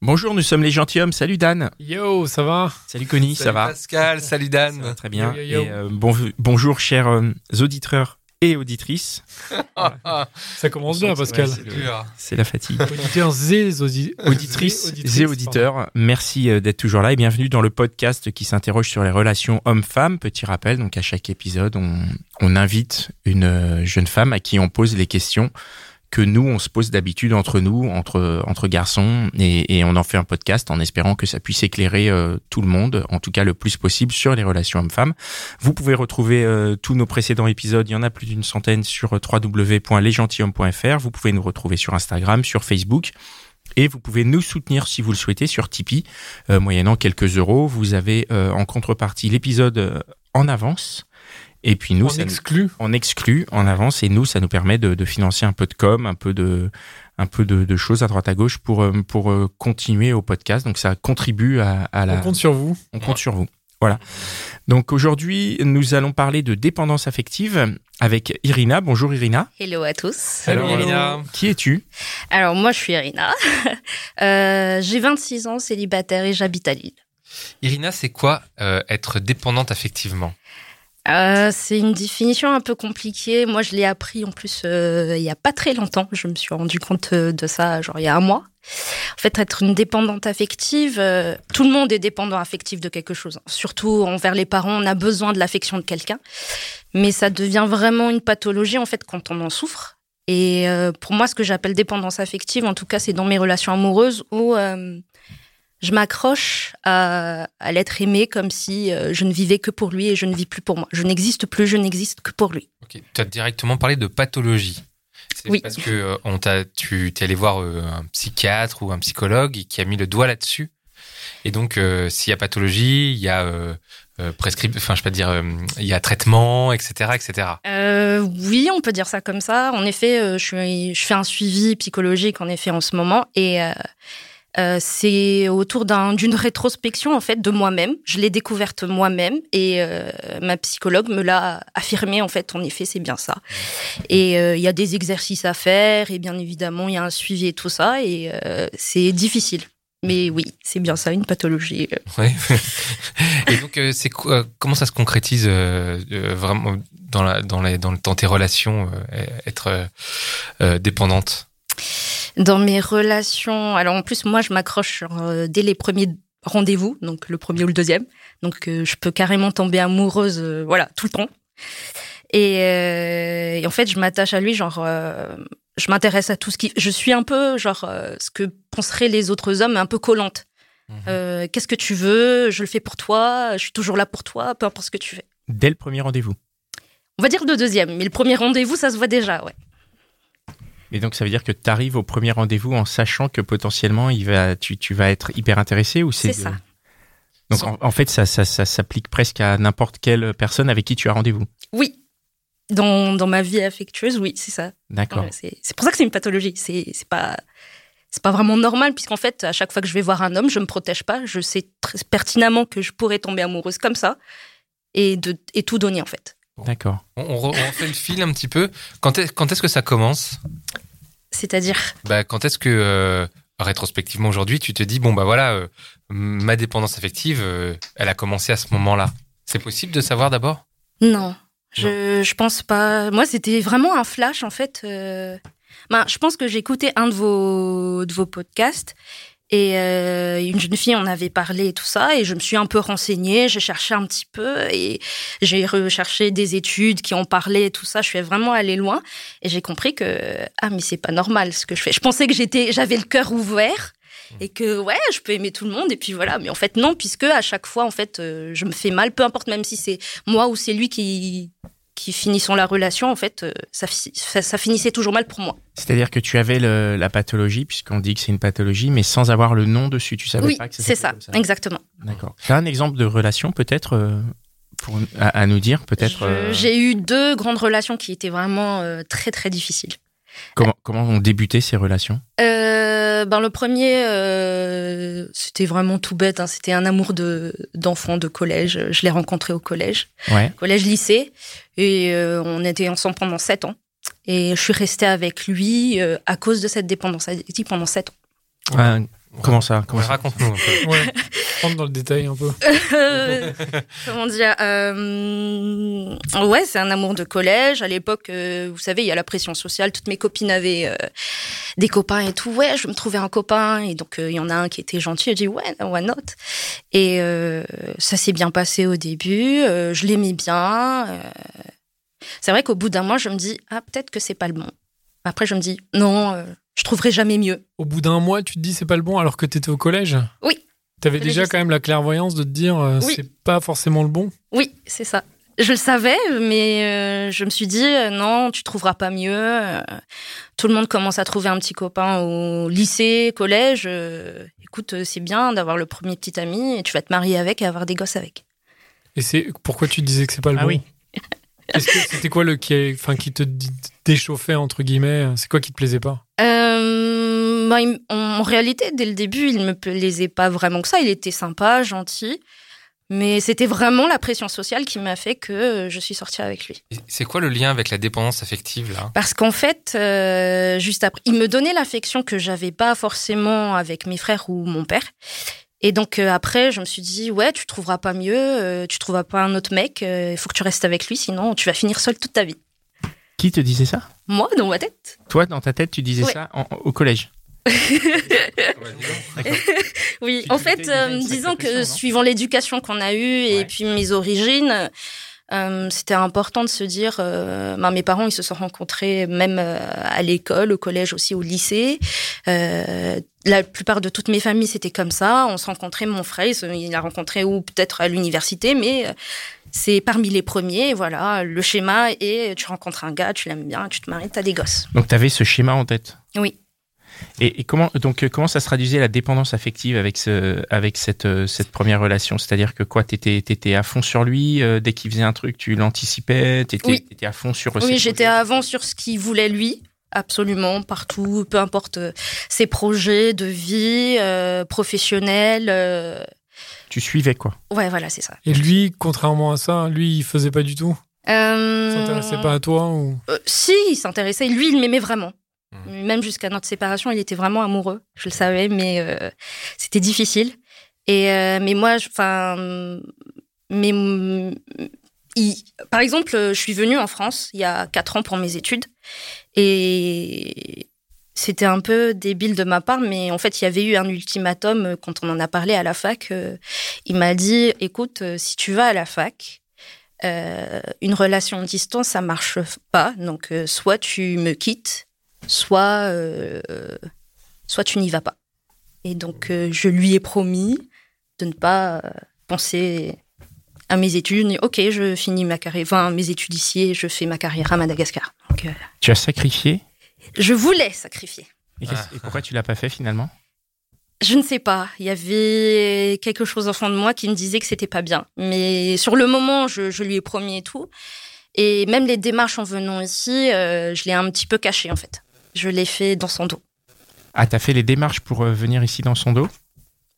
Bonjour, nous sommes les gentilshommes. Salut Dan. Yo, ça va? Salut Connie, ça Salut va? Pascal, salut Dan. Ça va Très bien. Yo, yo, yo. Et, euh, bon- bonjour, chers euh, auditeurs et auditrices. Ça commence bien, Pascal. C'est la fatigue. Auditeurs et audi- Auditrices auditrices, et auditeurs, merci euh, d'être toujours là et bienvenue dans le podcast qui s'interroge sur les relations hommes-femmes. Petit rappel, donc à chaque épisode, on, on invite une jeune femme à qui on pose les questions que nous, on se pose d'habitude entre nous, entre, entre garçons, et, et on en fait un podcast en espérant que ça puisse éclairer euh, tout le monde, en tout cas le plus possible, sur les relations hommes-femmes. Vous pouvez retrouver euh, tous nos précédents épisodes, il y en a plus d'une centaine sur euh, www.lesgentilhommes.fr. Vous pouvez nous retrouver sur Instagram, sur Facebook. Et vous pouvez nous soutenir si vous le souhaitez sur Tipeee, euh, moyennant quelques euros. Vous avez euh, en contrepartie l'épisode euh, en avance. Et puis nous, On ça nous- exclut. on exclut en avance et nous, ça nous permet de, de financer un peu de com, un peu de, un peu de, de choses à droite à gauche pour, euh, pour euh, continuer au podcast. Donc ça contribue à, à la. On compte sur vous. on compte sur vous. Voilà. Donc aujourd'hui, nous allons parler de dépendance affective avec Irina. Bonjour Irina. Hello à tous. Hello, Irina. Qui es-tu? Alors moi je suis Irina. Euh, J'ai 26 ans, célibataire et j'habite à Lille. Irina, c'est quoi euh, être dépendante affectivement? Euh, c'est une définition un peu compliquée. Moi je l'ai appris en plus euh, il y a pas très longtemps. Je me suis rendu compte euh, de ça genre il y a un mois. En fait être une dépendante affective, euh, tout le monde est dépendant affectif de quelque chose. Surtout envers les parents, on a besoin de l'affection de quelqu'un. Mais ça devient vraiment une pathologie en fait quand on en souffre. Et euh, pour moi, ce que j'appelle dépendance affective, en tout cas, c'est dans mes relations amoureuses où euh, je m'accroche à, à l'être aimé comme si euh, je ne vivais que pour lui et je ne vis plus pour moi. Je n'existe plus, je n'existe que pour lui. Ok, Tu as directement parlé de pathologie. C'est Oui. parce que euh, on t'a, tu es allé voir euh, un psychiatre ou un psychologue qui a mis le doigt là-dessus. Et donc, euh, s'il y a pathologie, il y a prescrit, enfin, je peux dire, il y a traitement, etc., etc. Oui, on peut dire ça comme ça. En effet, je, suis, je fais un suivi psychologique en effet en ce moment et euh, c'est autour d'un- d'une rétrospection en fait de moi-même. Je l'ai découverte moi-même et euh, ma psychologue me l'a affirmé en fait. En effet, c'est bien ça. Et euh, il y a des exercices à faire et bien évidemment il y a un suivi et tout ça et c'est difficile. Mais oui, c'est bien ça, une pathologie. Ouais. et donc, c'est comment ça se concrétise vraiment dans la, dans les, dans, le- dans tes relations, être dépendante Dans mes relations, alors en plus moi je m'accroche euh, dès les premiers rendez-vous, donc le premier ou le deuxième, donc euh, je peux carrément tomber amoureuse, euh, voilà, tout le temps. Et, et en fait je m'attache à lui, genre je m'intéresse à tout ce qui, je suis un peu genre ce que penseraient les autres hommes, un peu collante. Mhm. Qu'est-ce que tu veux? Je le fais pour toi. Je suis toujours là pour toi, peu importe ce que tu fais. Dès le premier rendez-vous. On va dire le deuxième, mais le premier rendez-vous, ça se voit déjà, ouais. Et donc ça veut dire que tu arrives au premier rendez-vous en sachant que potentiellement il va, tu, tu vas être hyper intéressé ou c'est ça. Donc en, en fait ça, ça, ça s'applique presque à n'importe quelle personne avec qui tu as rendez-vous. Oui. Dans, dans ma vie affectueuse, oui, c'est ça. D'accord. C'est c'est pour ça que c'est une pathologie. C'est c'est pas c'est pas vraiment normal puisqu'en fait à chaque fois que je vais voir un homme, je me protège pas. Je sais très pertinemment que je pourrais tomber amoureuse comme ça et de et tout donner en fait. D'accord. On, on re- on refait le fil un petit peu. Quand est- quand est-ce que ça commence? C'est-à-dire? Bah, Quand est-ce que, euh, rétrospectivement aujourd'hui, tu te dis, bon, bah voilà, euh, ma dépendance affective, euh, elle a commencé à ce moment-là? C'est possible de savoir d'abord? Non, je je pense pas. Moi, c'était vraiment un flash en fait. euh, Ben, je pense que j'ai écouté un de vos de vos podcasts Et euh, une jeune fille en avait parlé et tout ça, et je me suis un peu renseignée, j'ai cherché un petit peu, et j'ai recherché des études qui en parlaient et tout ça. Je suis vraiment allée loin, et j'ai compris que ah mais c'est pas normal ce que je fais. Je pensais que j'étais, j'avais le cœur ouvert et que ouais, je peux aimer tout le monde, et puis voilà. Mais en fait non, puisque à chaque fois en fait, euh, je me fais mal, peu importe même si c'est moi ou c'est lui qui qui finissons la relation, en fait, euh, ça, fi- ça, ça finissait toujours mal pour moi. C'est-à-dire que tu avais le- la pathologie, puisqu'on dit que c'est une pathologie, mais sans avoir le nom dessus. Tu savais oui, pas que c'est ça, exactement. D'accord. Tu as un exemple de relation, peut-être, euh, pour, à, à nous dire, peut-être euh, J'ai eu deux grandes relations qui étaient vraiment euh, très très difficiles. comment, comment ont débuté ces relations? Euh, ben le premier, euh, c'était vraiment tout bête. hein. C'était un amour de d'enfant de collège. Je l'ai rencontré au collège, Ouais. collège lycée, et euh, on était ensemble pendant sept ans. Et je suis restée avec lui euh, à cause de cette dépendance addictive pendant sept ans. Ah, comment ça comment Ouais, ça Raconte-nous un peu. Ouais. Rentre dans le détail un peu. Comment dire euh, Ouais, c'est un amour de collège. À l'époque, euh, vous savez, il y a la pression sociale. Toutes mes copines avaient euh, des copains et tout. Ouais, je vais me trouver un copain. Et donc, euh, il y en a un qui était gentil. J'ai dit, ouais, why not? Et euh, ça s'est bien passé au début. Euh, je l'aimais bien. Euh, c'est vrai qu'au bout d'un mois, je me dis, ah, peut-être que c'est pas le bon. Après, je me dis, non, euh, je trouverai jamais mieux. Au bout d'un mois, tu te dis c'est pas le bon alors que t'étais au collège Oui. T'avais Je l'ai déjà quand même la clairvoyance de te dire euh, Oui. c'est pas forcément le bon. Oui, c'est ça. Je le savais, mais euh, je me suis dit euh, non, tu trouveras pas mieux. Euh, tout le monde commence à trouver un petit copain au lycée, collège. Euh, écoute, c'est bien d'avoir le premier petit ami et tu vas te marier avec et avoir des gosses avec. Et c'est pourquoi tu disais que c'est pas le Ah bon oui. C'était quoi le qui, enfin, qui te déchauffait entre guillemets C'est quoi qui te plaisait pas? Euh, bah, il- en, en réalité, dès le début, il me plaisait pas vraiment que ça. Il était sympa, gentil, mais c'était vraiment la pression sociale qui m'a fait que euh, je suis sortie avec lui. C'est quoi le lien avec la dépendance affective là? Parce qu'en fait, euh, juste après, il me donnait l'affection que j'avais pas forcément avec mes frères ou mon père. Et donc euh, après, je me suis dit ouais, tu trouveras pas mieux, euh, tu trouveras pas un autre mec, euh, il faut que tu restes avec lui, sinon tu vas finir seule toute ta vie. Qui te disait ça? Moi, dans ma tête. Toi, dans ta tête, tu disais Ouais. ça en- au collège. Oui, Tu en fait, euh, disons que suivant l'éducation qu'on a eue et Ouais. puis mes origines, euh, c'était important de se dire, euh, ben, mes parents, ils se sont rencontrés même euh, à l'école, au collège aussi, au lycée. La plupart de toutes mes familles, c'était comme ça. On se rencontrait, mon frère, il se- il a rencontré ou peut-être à l'université, mais euh, c'est parmi les premiers. Voilà, le schéma est, tu rencontres un gars, tu l'aimes bien, tu te maries, t'as des gosses. Donc, tu avais ce schéma en tête? Oui. Et, et comment, donc, euh, comment ça se traduisait la dépendance affective avec, ce, avec cette, euh, cette première relation? C'est-à-dire que quoi, t'étais étais à fond sur lui euh, Dès qu'il faisait un truc, tu l'anticipais T'étais Oui. étais à fond sur Oui, j'étais projets avant sur ce qu'il voulait lui, absolument, partout, peu importe euh, ses projets de vie, euh, professionnels. euh, Tu suivais quoi? Ouais, voilà, c'est ça. Et lui, contrairement à ça, lui, il faisait pas du tout? Euh, Il s'intéressait pas à toi ou? euh, si, il s'intéressait. Lui, il m'aimait vraiment. Mhm. Même jusqu'à notre séparation, il était vraiment amoureux. Je le savais, mais euh, c'était difficile. Et euh, mais moi, je- enfin, mais par exemple, je suis venue en France il y a quatre ans pour mes études et c'était un peu débile de ma part, mais en fait, il y avait eu un ultimatum euh, quand on en a parlé à la fac. euh, il m'a dit, écoute, euh, si tu vas à la fac, euh, une relation à distance, ça marche pas. Donc, euh, soit tu me quittes, soit, euh, soit tu n'y vas pas. Et donc, euh, je lui ai promis de ne pas euh, penser à mes études. Ok, je finis ma carrière, enfin, mes études ici et je fais ma carrière à Madagascar. Donc, euh, Tu as sacrifié je voulais sacrifier. et, Ah. et pourquoi tu l'as pas fait finalement? Je ne sais pas. Il y avait quelque chose au fond de moi qui me disait que c'était pas bien. Mais sur le moment, je, je lui ai promis et tout. Et même les démarches en venant ici, euh, je l'ai un petit peu caché en fait. Je l'ai fait dans son dos. Ah, t'as fait les démarches pour euh, venir ici dans son dos?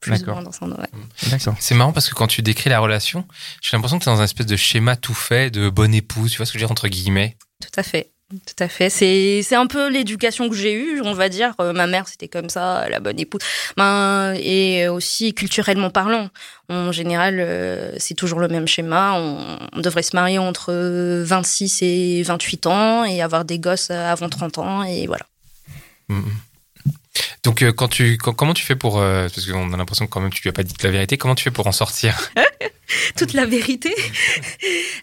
Plus ou D'accord. moins dans son dos. ouais. D'accord. C'est marrant parce que quand tu décris la relation, j'ai l'impression que tu es dans un espèce de schéma tout fait de bonne épouse, tu vois ce que je veux dire entre guillemets. Tout à fait. Tout à fait. C'est, c'est un peu l'éducation que j'ai eue, on va dire. Euh, ma mère, c'était comme ça, la bonne épouse. Ben, et aussi, culturellement parlant, en général, euh, c'est toujours le même schéma. On, on devrait se marier entre 26 et 28 ans et avoir des gosses avant 30 ans, et voilà. Mhm. Donc euh, quand tu quand- comment tu fais pour euh, parce qu'on a l'impression que quand même tu lui as pas dit la vérité, comment tu fais pour en sortir Toute la vérité.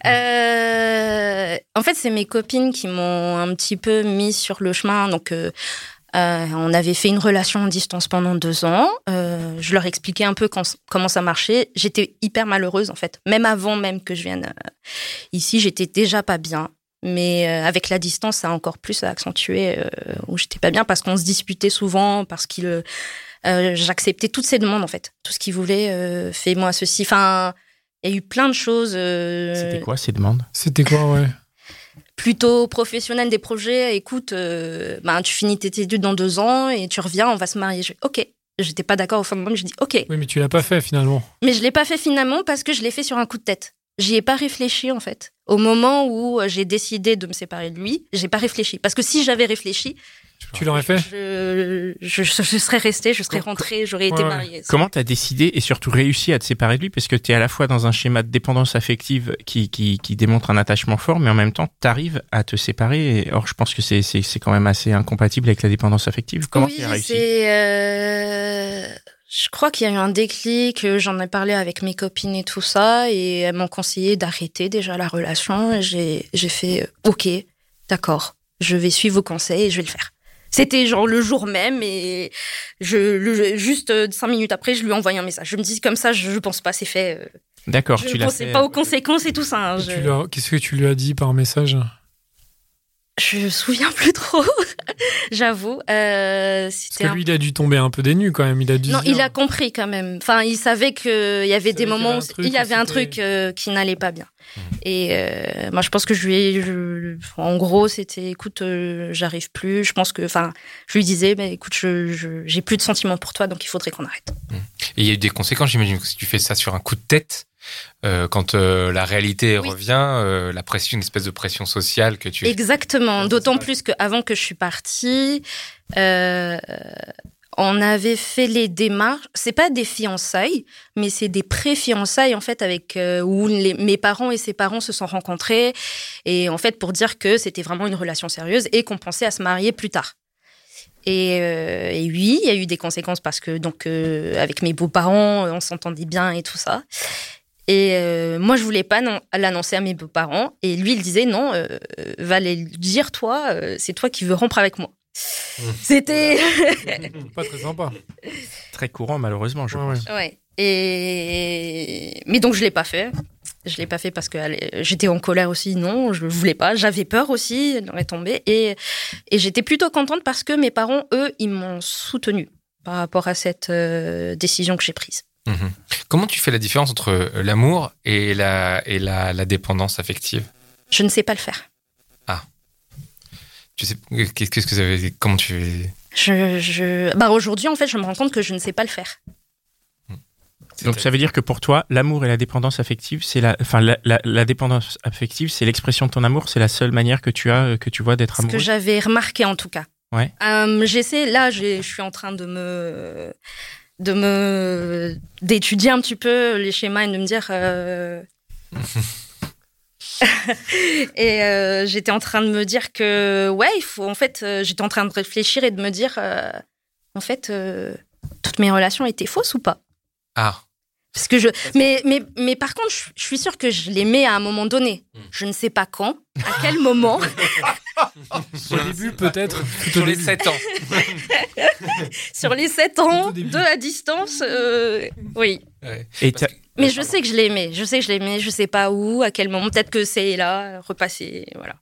Euh, en fait, c'est mes copines qui m'ont un petit peu mis sur le chemin. Donc, euh, on avait fait une relation en distance pendant deux ans. Euh, je leur expliquais un peu quand- comment ça marchait. J'étais hyper malheureuse en fait. Même avant même que je vienne euh, ici, j'étais déjà pas bien. Mais euh, avec la distance, ça a encore plus accentué euh, où j'étais pas bien parce qu'on se disputait souvent, parce qu'il, euh, j'acceptais toutes ses demandes en fait, tout ce qu'il voulait. euh, Fais-moi ceci. Enfin, il y a eu plein de choses. euh, C'était quoi ces demandes? C'était quoi, ouais? Plutôt professionnel des projets. Écoute, euh, ben, tu finis tes études dans deux ans et tu reviens, on va se marier. Je, ok. J'étais pas d'accord au fond de moi, mais je dis ok. Oui, mais tu l'as pas fait finalement. Mais je l'ai pas fait finalement parce que je l'ai fait sur un coup de tête. J'y ai pas réfléchi en fait. Au moment où j'ai décidé de me séparer de lui, j'ai pas réfléchi. Parce que si j'avais réfléchi, Tu l'aurais fait je, je, je serais restée, je serais rentrée, j'aurais été Ouais, ouais. mariée. Comment t'as décidé et surtout réussi à te séparer de lui? Parce que t'es à la fois dans un schéma de dépendance affective qui, qui, qui démontre un attachement fort, mais en même temps, t'arrives à te séparer. Et, or, je pense que c'est, c'est, c'est quand même assez incompatible avec la dépendance affective. Comment oui, t'as réussi? c'est. euh, Je crois qu'il y a eu un déclic. euh, J'en ai parlé avec mes copines et tout ça, et elles m'ont conseillé d'arrêter déjà la relation. Et J'ai j'ai fait euh, OK, d'accord, je vais suivre vos conseils et je vais le faire. C'était genre le jour même et je le, juste euh, cinq minutes après, je lui ai envoyé un message. Je me dis comme ça, je, je pense pas, c'est fait. D'accord, je tu ne l'as fait. pas aux conséquences et tout ça. hein, je- Qu'est-ce que tu lui as dit par message? Je me souviens plus trop, j'avoue. Euh, Parce que un lui, il a dû tomber un peu des nues quand même. Il a dû. Non, dire- il a compris quand même. Enfin, il savait qu'il y avait Il des y moments avait où un truc il y avait un truc euh, qui n'allait pas bien. Mhm. Et euh, moi, je pense que je lui ai. je- en gros, c'était écoute, euh, j'arrive plus. Je pense que. Enfin, je lui disais, bah, écoute, je je- j'ai plus de sentiments pour toi, donc il faudrait qu'on arrête. Et il y a eu des conséquences, j'imagine, que si tu fais ça sur un coup de tête, euh, quand euh, la réalité Oui. revient, euh, la pression, une espèce de pression sociale que tu. Exactement. D'autant plus qu'avant que je suis partie, on avait fait les démarches. C'est pas des fiançailles, mais c'est des pré-fiançailles en fait avec où les- mes parents et ses parents se sont rencontrés et en fait pour dire que c'était vraiment une relation sérieuse et qu'on pensait à se marier plus tard. Et, euh, et oui, il y a eu des conséquences parce que donc euh, avec mes beaux-parents, on s'entendait bien et tout ça. Et euh, moi, je voulais pas non- l'annoncer à mes beaux-parents. Et lui, il disait non, euh, va les dire toi, euh, c'est toi qui veux rompre avec moi. C'était. Pas très sympa. Très courant, malheureusement, je Ouais, pense. ouais. ouais. Et mais donc je l'ai pas fait. Je l'ai pas fait parce que j'étais en colère aussi. Non, je voulais pas. J'avais peur aussi d'en tomber. Et et j'étais plutôt contente parce que mes parents, eux, ils m'ont soutenue par rapport à cette euh, décision que j'ai prise. Mhm. Comment tu fais la différence entre euh, l'amour et la et la, la dépendance affective? Je ne sais pas le faire. Tu sais qu'est-ce que ça veut Comment tu Je, je... Bah aujourd'hui, en fait, je me rends compte que je ne sais pas le faire. Donc ça veut dire que pour toi, l'amour et la dépendance affective, c'est la, enfin la, la, la dépendance affective, c'est l'expression de ton amour, c'est la seule manière que tu as, euh, que tu vois d'être Ce que amoureux? j'avais remarqué en tout cas. Ouais. Euh, J'essaie, là, je suis en train de me, de me, d'étudier un petit peu les schémas et de me dire. euh, et euh, j'étais en train de me dire que, ouais, il faut, en fait, euh, j'étais en train de réfléchir et de me dire, euh, en fait, toutes mes relations étaient fausses ou pas? Ah, Parce que je, mais, mais, mais par contre, je, je suis sûre que je l'aimais à un moment donné. Je ne sais pas quand, à quel moment. Au début, peut-être. sur les début. 7 ans. Sur les 7 ans de la distance, euh, oui. Ouais. Et Mais je sais que je l'aimais. Je sais que je l'aimais. Je sais pas où, à quel moment. Peut-être que c'est là, repassé. Voilà.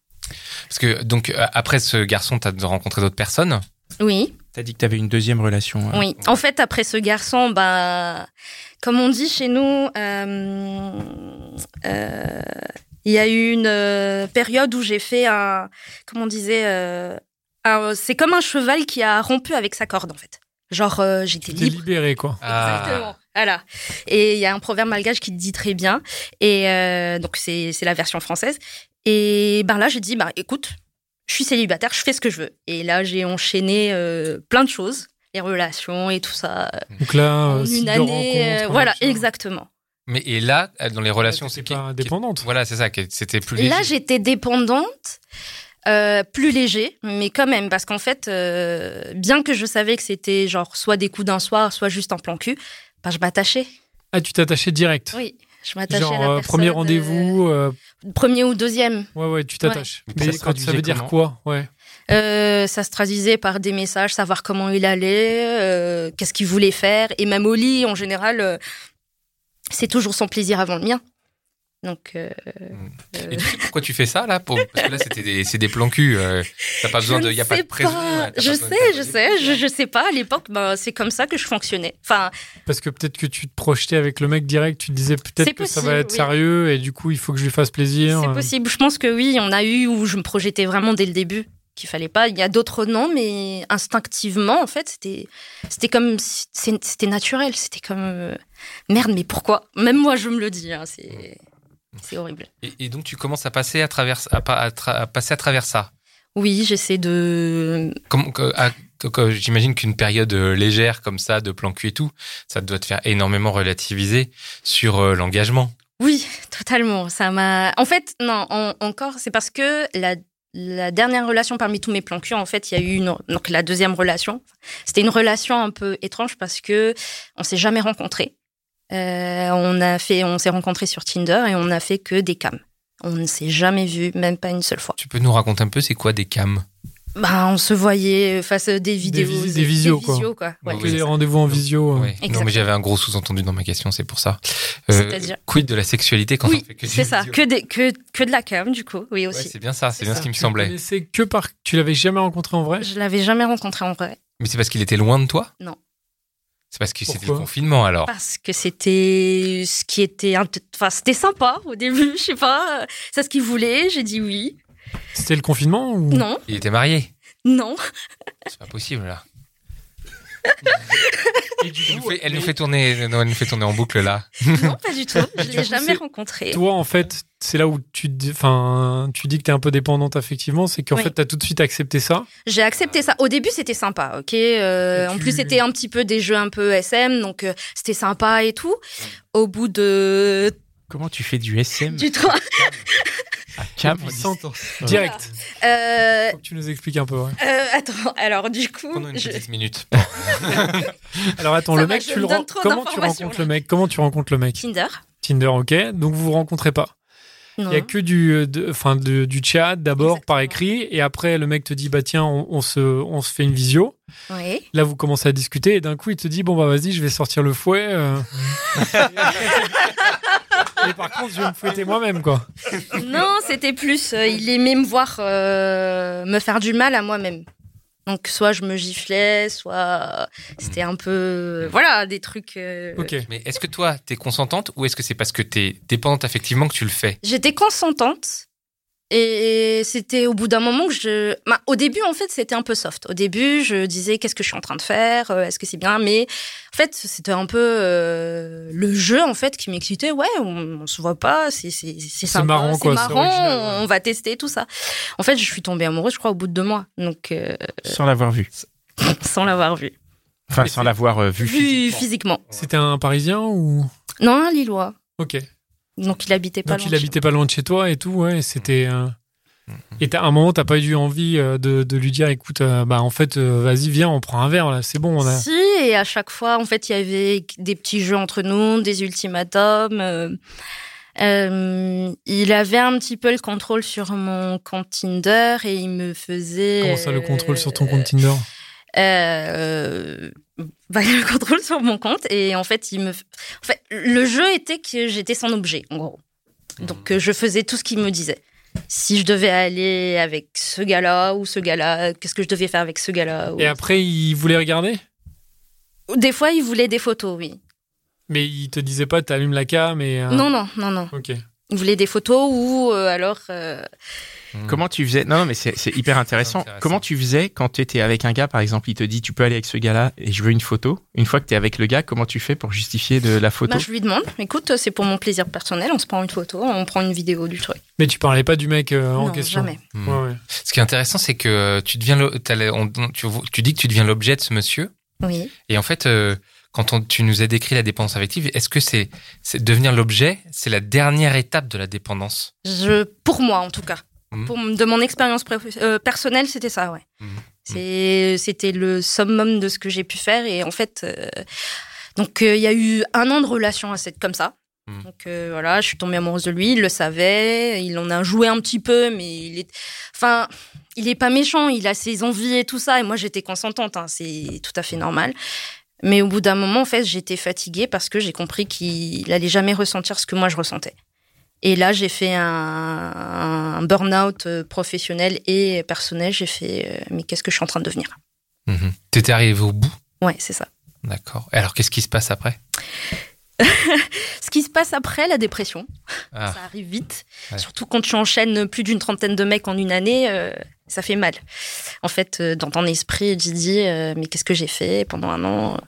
Parce que donc euh, après ce garçon, tu as rencontré d'autres personnes? Oui, t'as dit que t'avais une deuxième relation. euh, oui. En fait, après ce garçon, bah, comme on dit chez nous, euh, euh, il y a eu une euh, période où j'ai fait un, comment on disait, euh, un- c'est comme un cheval qui a rompu avec sa corde, en fait. Genre, euh, j'étais libre. libéré, quoi. Ah. Exactement. Voilà. Et il y a un proverbe malgache qui dit très bien. Et euh, donc, c'est c'est la version française. Et ben là, j'ai dit, bah, écoute, je suis célibataire, je fais ce que je veux. Et là, j'ai enchaîné euh, plein de choses, les relations et tout ça. Donc là, en euh, une année. euh, rencontre, voilà, exactement. Mais et là, dans les relations, c'est pas indépendante. Voilà, c'est ça. C'était plus Là, léger. j'étais dépendante. euh, plus léger, mais quand même, parce qu'en fait, euh, bien que je savais que c'était genre soit des coups d'un soir, soit juste un plan cul, bah, je m'attachais. Ah, tu t'attachais direct. Oui, je m'attachais à Genre, la euh, personne. premier euh, rendez-vous. euh, premier ou deuxième. Ouais, ouais, tu t'attaches. Mais Mais ça quand se ça veut dire quoi? Ouais. Euh, ça se traduisait par des messages, savoir comment il allait, euh, qu'est-ce qu'il voulait faire. Et même au lit, en général, euh, c'est toujours son plaisir avant le mien. Donc, euh, euh, Et tu sais pourquoi tu fais ça là pour... Parce que là, c'était des, c'est des plans cul. euh, T'as pas besoin je de. Il y a pas de présent. pas. ouais, Je pas sais, de- je sais, je, je sais pas. À l'époque, ben, c'est comme ça que je fonctionnais. Enfin, Parce que peut-être que tu te projetais avec le mec direct, tu te disais peut-être que ça possible, va être oui. sérieux et du coup il faut que je lui fasse plaisir. c'est Euh, possible. Je pense que oui, on a eu où je me projetais vraiment dès le début qu'il fallait pas. Il y a d'autres non, mais instinctivement, en fait, c'était, c'était comme, c'était naturel. C'était comme, euh, merde, mais pourquoi? Même moi, je me le dis. hein, c'est, c'est horrible. Et, et donc, tu commences à passer à travers, à, à tra- à passer à travers ça? Oui, j'essaie de. Comme, à- J'imagine qu'une période euh, légère comme ça, de plan cul et tout, ça doit te faire énormément relativiser sur euh, l'engagement. Oui, totalement. Ça m'a. En fait, non, en- encore, c'est parce que la, la dernière relation parmi tous mes plans cul, en fait, il y a eu une. Donc, la deuxième relation. C'était une relation un peu étrange parce que on s'est jamais rencontrés. Euh, on a fait, on s'est rencontrés sur Tinder et on a fait que des cams. On ne s'est jamais vu, même pas une seule fois. Tu peux nous raconter un peu c'est quoi des cams? Bah, on se voyait face à des vidéos, vis- des visios, quoi. quoi. Ouais. des rendez-vous en visio. euh. Ouais. Non, mais j'avais un gros sous-entendu dans ma question, c'est pour ça. C'est-à-dire quid de la sexualité quand on fait que des c'est ça. visios Que, des, que, que de la cam, du coup. Oui, Ouais, aussi. c'est bien ça, c'est bien ce qui me semblait. connaissais que par. Tu l'avais jamais rencontré en vrai? Je l'avais jamais rencontré en vrai. Mais c'est parce qu'il était loin de toi? Non. C'est parce que c'était le confinement alors. Parce que c'était ce qui était, enfin, c'était sympa au début, je sais pas. euh, C'est ce qu'il voulait, j'ai dit oui. C'était le confinement ou? Non, Il était marié. non. C'est pas possible là. Et du Elle nous coup, fait, elle nous fait tourner, non, elle nous fait tourner en boucle là. Non, pas du tout. Je l'ai jamais rencontré. Toi, en fait, c'est là où tu, enfin, tu dis que tu es un peu dépendante affectivement, c'est qu'en Oui. fait, tu as tout de suite accepté ça. J'ai accepté ça. Au début, c'était sympa, ok. Euh, En plus, c'était un petit peu des jeux un peu SM, donc euh, c'était sympa et tout. Au bout de Comment tu fais du SM du temps, à cam. Direct. euh, Faut que tu nous expliques un peu. ouais. euh, attends. Alors du coup, Pendant une je- petite minute. Alors attends, Ça le va, mec, tu le comment tu rencontres là. le mec? Comment tu rencontres le mec? Tinder. Tinder, ok. Donc vous vous rencontrez pas. Il y a que du, euh, de- du chat d'abord par écrit et après le mec te dit bah tiens on, on se, on se fait une visio. Oui. Là vous commencez à discuter et d'un coup il te dit bon bah vas-y je vais sortir le fouet. euh. et par contre je vais me fouetter moi-même quoi. Non, c'était plus. euh, il aimait me voir euh, me faire du mal à moi-même. Donc soit je me giflais, soit c'était un peu voilà des trucs. euh, Ok. Mais est-ce que toi, t'es consentante ou est-ce que c'est parce que t'es dépendante affectivement que tu le fais? J'étais consentante et c'était au bout d'un moment que je. bah, au début en fait c'était un peu soft. Au début je disais qu'est-ce que je suis en train de faire, euh, est-ce que c'est bien, mais en fait c'était un peu euh, le jeu en fait qui m'excitait. Ouais, on, on se voit pas, c'est c'est c'est marrant, quoi, c'est marrant, original, ouais. on va tester tout ça. En fait je suis tombée amoureuse je crois au bout de deux mois, donc euh, Sans l'avoir vu. sans l'avoir vu. Enfin, sans l'avoir euh, vu. Vu physiquement. C'était un Parisien ou? Non, un Lillois. Ok. Donc il habitait pas Donc loin il de habitait pas loin de chez toi et tout ouais c'était. euh, Et à un moment t'as pas eu envie euh, de, de lui dire écoute euh, bah en fait euh, vas-y viens on prend un verre là c'est bon on a. Si, et à chaque fois, en fait, il y avait des petits jeux entre nous, des ultimatums. euh, euh, il avait un petit peu le contrôle sur mon compte Tinder et il me faisait. Comment ça le contrôle sur ton compte Tinder? euh, bah, le contrôle sur mon compte et en fait, il me. En fait, le jeu était que j'étais son objet, en gros. Donc, euh, je faisais tout ce qu'il me disait. Si je devais aller avec ce gars-là ou ce gars-là, qu'est-ce que je devais faire avec ce gars-là ou- Et après il voulait regarder? Des fois, il voulait des photos, oui. mais il te disait pas t'allumes la cam et. euh, Non, non, non, non. Ok. Il voulait des photos ou euh, alors. euh, Comment tu faisais Non, non, mais c'est hyper intéressant. intéressant. Comment tu faisais quand tu étais avec un gars, par exemple, il te dit tu peux aller avec ce gars-là et je veux une photo. Une fois que tu es avec le gars, comment tu fais pour justifier de la photo bah, je lui demande écoute, c'est pour mon plaisir personnel, on se prend une photo, on prend une vidéo du truc. Mais tu parlais pas du mec euh, en non, question. jamais. Hmm. Ouais, ouais. Ce qui est intéressant, c'est que tu deviens, le- on- tu, tu dis que tu deviens l'objet de ce monsieur, Oui. et en fait, euh, quand on, tu nous as décrit la dépendance affective, est-ce que c'est, devenir l'objet, c'est la dernière étape de la dépendance? Je, pour moi, en tout cas. Mhm. Pour, de mon expérience euh, personnelle, c'était ça, ouais. Mhm. C'est, c'était le summum de ce que j'ai pu faire. Et en fait, euh, donc, euh, il y a eu un an de relation à cette, comme ça. Donc voilà, je suis tombée amoureuse de lui, il le savait, il en a joué un petit peu, mais il est, enfin, il est pas méchant, il a ses envies et tout ça, et moi j'étais consentante, hein, c'est tout à fait normal. Mais au bout d'un moment, en fait, j'étais fatiguée parce que j'ai compris qu'il allait jamais ressentir ce que moi je ressentais. Et là, j'ai fait un, un burn-out euh, professionnel et personnel. J'ai fait, euh, mais qu'est-ce que je suis en train de devenir? Mhm. T'étais arrivé au bout? Ouais, c'est ça. D'accord. Et alors, qu'est-ce qui se passe après? Ce qui se passe après la dépression, Ah, ça arrive vite. Ouais. Surtout quand tu enchaînes plus d'une trentaine de mecs en une année, euh, ça fait mal. En fait, euh, dans ton esprit, tu dis, euh, mais qu'est-ce que j'ai fait pendant un an?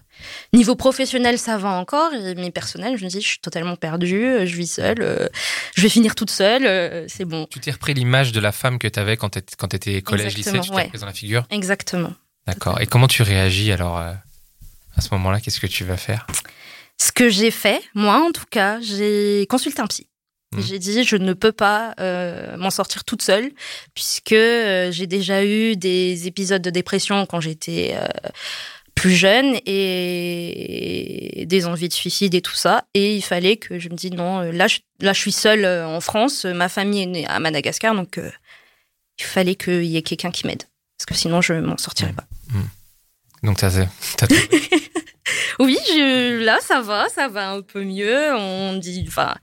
Niveau professionnel, ça va encore, mais personnel, je me dis, je suis totalement perdue, euh, je vis seule, euh, je vais finir toute seule, euh, c'est bon. Tu t'es repris l'image de la femme que t'avais quand t'étais quand t'étais collège, lycée, tu t'es dans la figure? Exactement. D'accord. Et comment tu réagis alors euh, à ce moment-là? Qu'est-ce que tu vas faire? Ce que j'ai fait, moi en tout cas, j'ai consulté un psy. Mhm. J'ai dit je ne peux pas euh, m'en sortir toute seule puisque euh, j'ai déjà eu des épisodes de dépression quand j'étais euh, plus jeune et des envies de suicide et tout ça et il fallait que je me dise non là je, là je suis seule en France ma famille est née à Madagascar donc il fallait qu'il y ait quelqu'un qui m'aide parce que sinon je m'en sortirais pas. Donc, t'as, t'as Oui, je, là, ça va, ça va un peu mieux. On dit, enfin,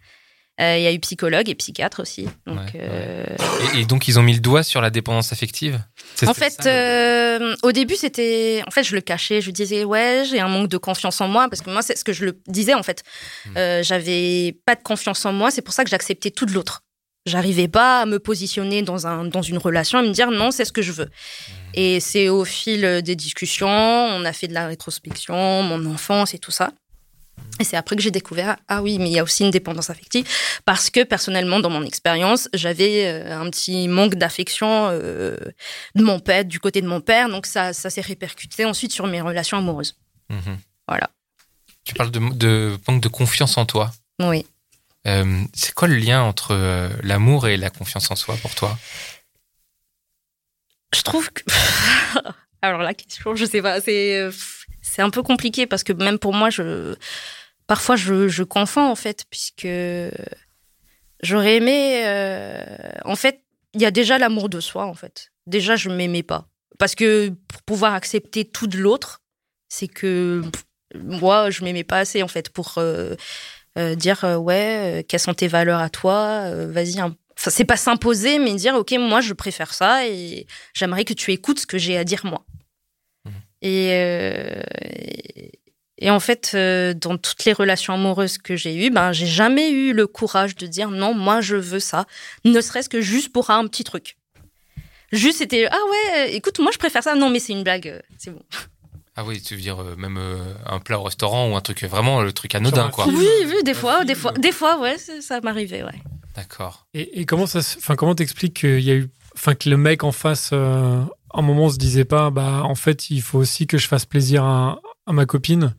euh, il y a eu psychologue et psychiatre aussi. Donc, Ouais, euh, et, et donc, ils ont mis le doigt sur la dépendance affective? En fait, ça, euh, au début, c'était, en fait, je le cachais. Je disais, ouais, j'ai un manque de confiance en moi parce que moi, c'est ce que je le disais en fait. Hmm. J'avais pas de confiance en moi. C'est pour ça que j'acceptais tout de l'autre. J'arrivais pas à me positionner dans un dans une relation et me dire non, c'est ce que je veux. Et c'est au fil des discussions, on a fait de la rétrospection, mon enfance et tout ça. Et c'est après que j'ai découvert, ah oui, mais il y a aussi une dépendance affective, parce que personnellement, dans mon expérience, j'avais euh, un petit manque d'affection euh, de mon père, du côté de mon père, donc ça, ça s'est répercuté ensuite sur mes relations amoureuses. Mhm. Voilà. Tu parles de, de manque de confiance en toi. Oui. Euh, c'est quoi le lien entre euh, l'amour et la confiance en soi pour toi? Je trouve que. Alors la question, je sais pas, c'est c'est un peu compliqué parce que même pour moi, je parfois je, confonds en fait, puisque j'aurais aimé. euh, En fait, il y a déjà l'amour de soi en fait. Déjà, je m'aimais pas parce que pour pouvoir accepter tout de l'autre, c'est que moi, je m'aimais pas assez en fait pour euh, euh, dire ouais, quelles sont tes valeurs à toi, vas-y. Enfin, c'est pas s'imposer, mais dire ok, moi, je préfère ça et j'aimerais que tu écoutes ce que j'ai à dire moi. Et, euh, et, en fait, euh, dans toutes les relations amoureuses que j'ai eues, ben, j'ai jamais eu le courage de dire non, moi je veux ça, ne serait-ce que juste pour un petit truc. Juste, c'était ah ouais, écoute, moi je préfère ça. Non, mais c'est une blague, euh, c'est bon. Ah oui, tu veux dire euh, même euh, un plat au restaurant ou un truc vraiment le truc anodin quoi. Oui, oui, des fois, des fois, des fois, ouais, ça m'arrivait, ouais. D'accord. Et, et comment ça enfin comment t'expliques qu'il y a eu enfin que le mec en face euh, un moment se disait pas bah en fait il faut aussi que je fasse plaisir à, à ma copine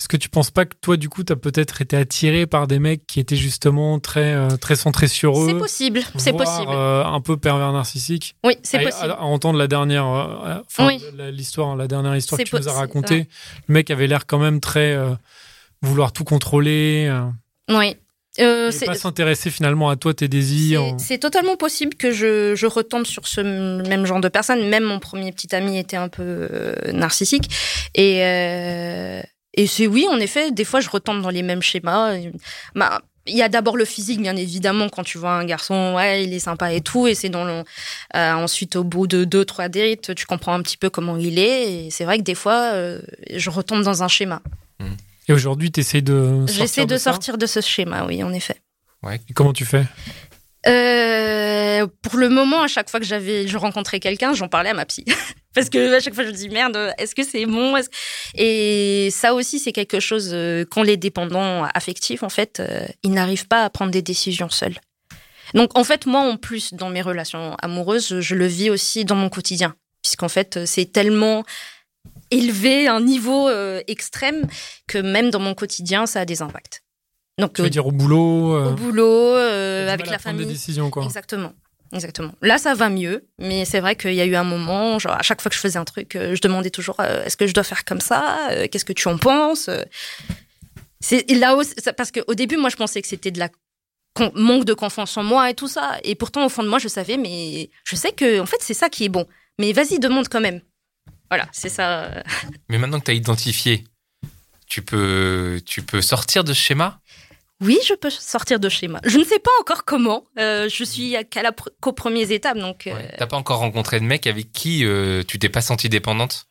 est-ce que tu penses pas que toi du coup t'as peut-être été attiré par des mecs qui étaient justement très euh, très centrés sur eux C'est possible, c'est possible. euh, un peu pervers narcissique Oui, c'est possible. à- à entendre la dernière euh, enfin Oui. l'histoire la dernière histoire que tu nous as racontée le mec avait l'air quand même très vouloir tout contrôler Oui. Euh, et c'est- pas s'intéresser finalement à toi tes désirs C'est- totalement possible que je, je retombe sur ce même genre de personne. Même mon premier petit ami était un peu euh, narcissique. Et, euh, et c'est oui, en effet, des fois, je retombe dans les mêmes schémas. Bah, il y a d'abord le physique, bien évidemment, quand tu vois un garçon, ouais, il est sympa et tout, et c'est dans le. euh, ensuite, au bout de deux, trois dates, tu comprends un petit peu comment il est, et c'est vrai que des fois, euh, je retombe dans un schéma. Et aujourd'hui t'essayes de J'essaie sortir de ça sortir de ce schéma, oui, en effet. Et comment tu fais? Euh, pour le moment, à chaque fois que j'avais, je rencontrais quelqu'un, j'en parlais à ma psy. Parce que à chaque fois, je me dis merde, est-ce que c'est bon? Et ça aussi, c'est quelque chose euh, quand les dépendants affectifs, en fait, euh, ils n'arrivent pas à prendre des décisions seuls. Donc, en fait, moi, en plus, dans mes relations amoureuses, je le vis aussi dans mon quotidien, puisqu'en fait, c'est tellement élevé, un niveau euh, extrême, que même dans mon quotidien, ça a des impacts. Donc, tu veux euh, dire au boulot euh, au boulot, avec la famille. des décisions quoi Exactement. Exactement. Là, ça va mieux, mais c'est vrai qu'il y a eu un moment, genre à chaque fois que je faisais un truc, je demandais toujours est-ce que je dois faire comme ça Qu'est-ce que tu en penses C'est là aussi, parce qu'au début, moi, je pensais que c'était de la manque de confiance en moi et tout ça. Et pourtant, au fond de moi, je savais, mais je sais que, en fait, c'est ça qui est bon. Mais vas-y, demande quand même. Voilà, c'est ça. Mais maintenant que tu as identifié, tu peux, tu peux sortir de ce schéma? Oui, je peux sortir de schéma. Je ne sais pas encore comment. Euh, je suis qu'à la qu'aux premières étapes, donc. euh, Ouais. T'as pas encore rencontré de mec avec qui euh, tu t'es pas sentie dépendante?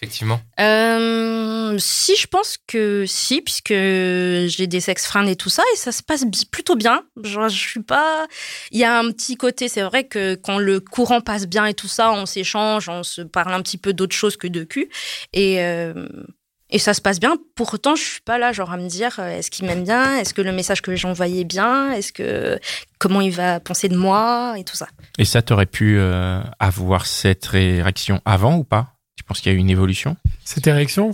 Effectivement. Euh, si, je pense que si, puisque j'ai des sex-friends et tout ça, et ça se passe plutôt bien. Genre, je suis pas. Il y a un petit côté, c'est vrai que quand le courant passe bien et tout ça, on s'échange, on se parle un petit peu d'autre chose que de cul. Et. euh, Et ça se passe bien. Pourtant, je suis pas là, genre, à me dire, euh, est-ce qu'il m'aime bien? Est-ce que le message que j'envoyais est bien? Est-ce que comment il va penser de moi? Et tout ça Et ça, t'aurais pu euh, avoir cette réaction avant ou pas? Tu penses qu'il y a eu une évolution C'était réaction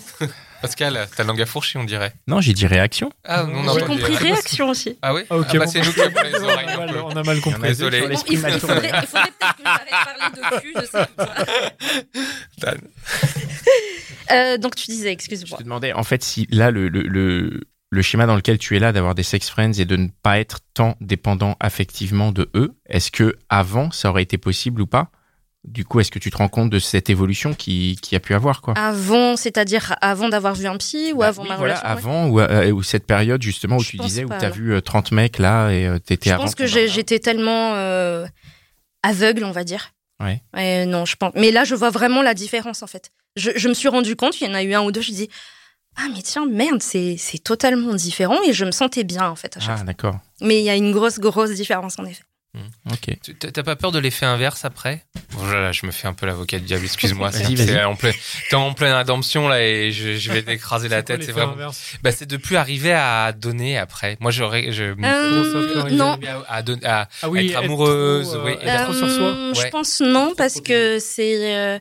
Pascal, ta langue à fourcher, on dirait. Non, j'ai dit réaction. Ah, Non, J'ai compris réaction. aussi. Ah oui Ah, ok, Ah bah, bon. c'est nous qui avons les on, a mal, peu. on a mal compris. Désolé. Bon, il, faudrait, peut-être que j'arrête de parler de cul, je sais pas. Dan. Euh, donc tu disais, Je excuse-moi. te demandais, en fait, si là, le, le, le, le schéma dans lequel tu es là, d'avoir des sex friends et de ne pas être tant dépendant affectivement de eux, est-ce que avant ça aurait été possible ou pas? Du coup, est-ce que tu te rends compte de cette évolution qui, qui a pu avoir quoi Avant, c'est-à-dire avant d'avoir vu un psy ou Bah avant oui, ma voilà, relation ouais. avant ou, euh, ou cette période justement où Je tu disais où tu as vu euh, 30 mecs là et euh, t'étais Je avant. pense que j'étais tellement euh, aveugle, on va dire. Ouais. Et non, je pense. Mais là, je vois vraiment la différence en fait. Je, je me suis rendu compte, il y en a eu un ou deux, je dis ah mais tiens merde, c'est c'est totalement différent et je me sentais bien en fait à chaque Ah fois. d'accord. Mais il y a une grosse grosse différence en effet. Ok. Tu- T'as pas peur de l'effet inverse après? Voilà, je me fais un peu l'avocat du diable, excuse-moi. Vas-y, c'est- en plein- T'es en pleine rédemption là et je, je vais t'écraser la tête. C'est vraiment. Bah, c'est de plus arriver à donner après. Moi, j'aurais. Je... Euh, non, À, à Ah oui, être amoureuse, trop, euh, oui, être être trop sur soi. Euh, Je Ouais. pense non parce que c'est. euh,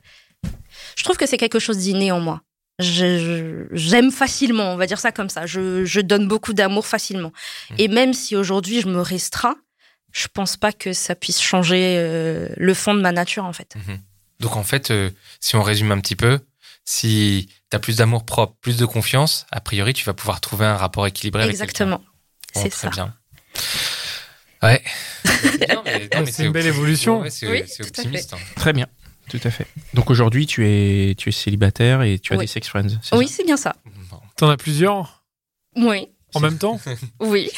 je trouve que c'est quelque chose d'inné en moi. Je- je- J'aime facilement, on va dire ça comme ça. Je, je donne beaucoup d'amour facilement. Mm. Et même si aujourd'hui je me restreins, je pense pas que ça puisse changer euh, le fond de ma nature en fait. Donc en fait, euh, si on résume un petit peu, si t'as plus d'amour propre, plus de confiance, a priori, tu vas pouvoir trouver un rapport équilibré avec quelqu'un. Exactement. Bon, c'est très ça. bien. Ouais. C'est une belle évolution. Ouais, c'est Oui, optimiste. hein. Très bien. Tout à fait. Donc aujourd'hui, tu es, tu es célibataire et tu as Oui. des sex friends. Oui, c'est bien ça. Bon, T'en as plusieurs? Oui, en même temps? Oui,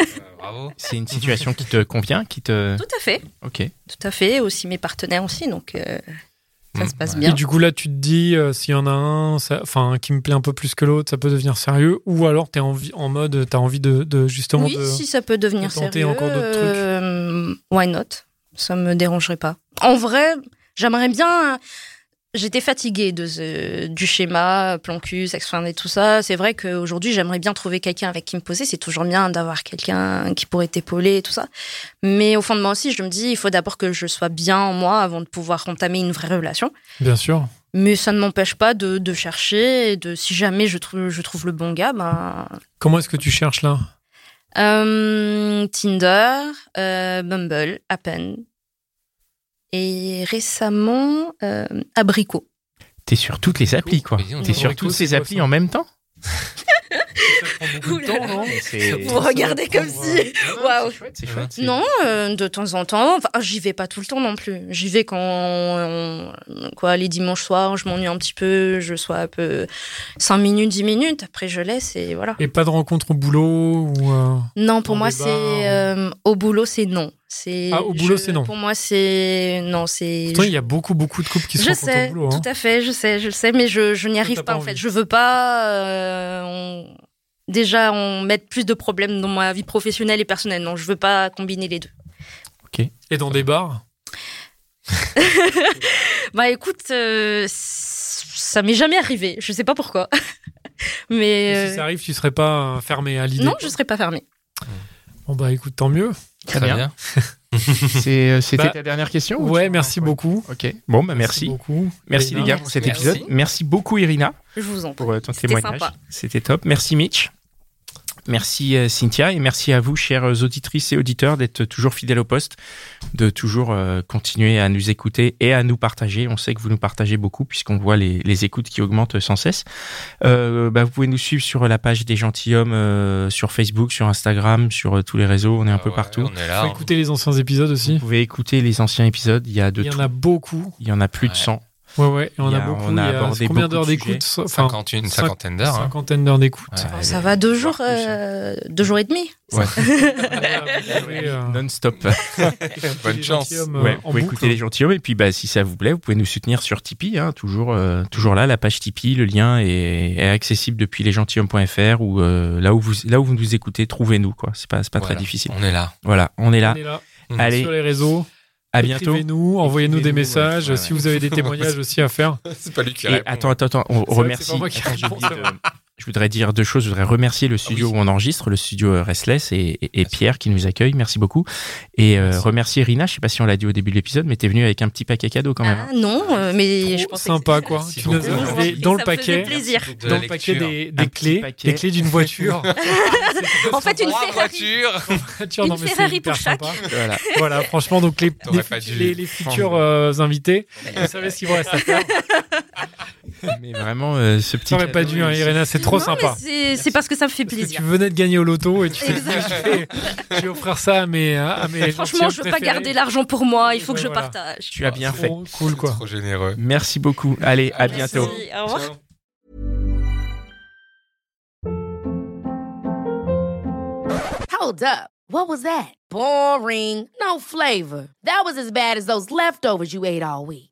euh, bravo. C'est une situation qui te convient, qui te. tout à fait. Ok. Tout à fait. Aussi mes partenaires aussi, donc euh, ça se passe ouais. Et bien. du coup, là, tu te dis, euh, s'il y en a un enfin, qui me plaît un peu plus que l'autre, ça peut devenir sérieux. Ou alors, tu es en, en mode, tu as envie de, de justement. Oui, de... si ça peut devenir de tenter sérieux, encore d'autres trucs. euh, why not? Ça me dérangerait pas. En vrai, j'aimerais bien. J'étais fatiguée de ce- du schéma, plan cul, sex friend et tout ça. C'est vrai qu'aujourd'hui, j'aimerais bien trouver quelqu'un avec qui me poser. C'est toujours bien d'avoir quelqu'un qui pourrait t'épauler et tout ça. Mais au fond de moi aussi, je me dis, il faut d'abord que je sois bien en moi avant de pouvoir entamer une vraie relation. Bien sûr. Mais ça ne m'empêche pas de, de chercher et de, si jamais je trouve, je trouve le bon gars, ben, Comment est-ce que tu cherches là? Euh, Tinder, euh, Bumble, Appen. Et récemment, euh, Abricot. T'es sur toutes les applis, quoi. T'es sur toutes ces applis en même temps C'est- Vous regardez comme si. Waouh. C'est chouette, c'est chouette. c'est- Non, euh, de temps en temps. Enfin, j'y vais pas tout le temps non plus. J'y vais quand, on- quoi, les dimanches soirs, je m'ennuie un petit peu, je sois un peu 5 minutes, 10 minutes. Après, je laisse et voilà. Et pas de rencontre au boulot ou euh, Non, pour moi, c'est euh, au boulot, c'est non. C'est Ah, au boulot, je- c'est non. Pour moi, c'est non, c'est. Pourtant, il y a beaucoup, beaucoup de couples qui se je sais, au boulot. hein. tout à fait, je sais, je le sais, mais je, je n'y arrive pas, pas en fait. Je veux pas. euh, on- Déjà, on met plus de problèmes dans ma vie professionnelle et personnelle. Non, je veux pas combiner les deux. Et dans des bars Bah écoute, euh, ça m'est jamais arrivé. Je sais pas pourquoi. mais euh, Si ça arrive, tu serais pas euh, fermé à l'idée non, je serais pas fermée. Bon, bah écoute, tant mieux. Très Très bien. bien. C'est, euh, C'était Bah, ta dernière question ou Ouais, merci Ouais. beaucoup. Ok. Bon, bah merci. beaucoup. Merci les gars pour cet Merci. épisode. Merci beaucoup Irina Je vous en prie. pour euh, ton C'était témoignage. sympa. C'était top. Merci Mitch. Merci euh, Cynthia et merci à vous, chères auditrices et auditeurs, d'être toujours fidèles au poste, de toujours euh, continuer à nous écouter et à nous partager. On sait que vous nous partagez beaucoup puisqu'on voit les, les écoutes qui augmentent sans cesse. Euh, bah, vous pouvez nous suivre sur la page des gentilshommes euh, sur Facebook, sur Instagram, sur euh, tous les réseaux. On est un Ah peu ouais, partout. On est là. Faut hein. écouter les anciens épisodes aussi. Vous pouvez écouter les anciens épisodes. Il y a de Il y en a beaucoup. Il y en a plus de Ouais. 100. Ouais, ouais, et on a a- beaucoup. on a abordé combien beaucoup d'heures d'écoute sujets. Enfin, 50, une cinquantaine d'heures. hein. Cinquantaine d'heures d'écoute. Ouais. Ça va deux jours, plus, euh, deux jours et demi. Ouais. Euh, Non-stop. Bonne chance. euh, Ouais, en vous pouvez boucle. écouter les gentilshommes et puis bah si ça vous plaît, vous pouvez nous soutenir sur Tipeee, hein, toujours euh, toujours là la page Tipeee, le lien est, est accessible depuis lesgentilhommes.fr ou euh, là où vous là où vous nous écoutez, trouvez-nous quoi. C'est pas c'est pas Voilà. très difficile. On est là. Voilà, on est là. On est là. Allez, Sur les réseaux. À bientôt. Écrivez-nous, envoyez-nous des messages. ouais, ouais, si vous avez des témoignages aussi à faire. C'est pas lui qui Et attends, attends, attends, on vrai remercie. c'est pas moi qui attends, je voudrais dire deux choses. Je voudrais remercier le studio oui. où on enregistre, le studio euh, Restless et, et- et Pierre qui nous accueille. Merci beaucoup. Et euh, Merci. remercier Rina. Je sais pas si on l'a dit au début de l'épisode, mais t'es venue avec un petit paquet cadeau quand même. hein. Ah non, euh, mais je pensais sympa, que- quoi. Tu nous dans le paquet. Dans le paquet des, clés, paquet. des clés d'une voiture. En fait, une Ferrari. voiture, Une non, mais c'est Ferrari pour chaque. Voilà. Voilà, franchement, donc les, futurs euh, invités, vous savez ce qu'il vous reste à faire. Mais vraiment, euh, ce petit. T'aurais pas dû, hein, Irena, c'est trop Non, sympa. c'est- parce que ça me fait Parce que plaisir. tu venais de gagner au loto et tu fais, Exact. je vais, je vais offrir ça à mes, à mes Franchement, je veux pas préférés. garder l'argent pour moi, il faut que Ouais, je voilà. partage. Tu as bien fait. Trop cool, quoi. Trop généreux. Merci beaucoup. Allez, à Merci, bientôt. Au revoir. Ciao. Hold up. What was that? Boring. No flavor. That was as bad as those leftovers you ate all week.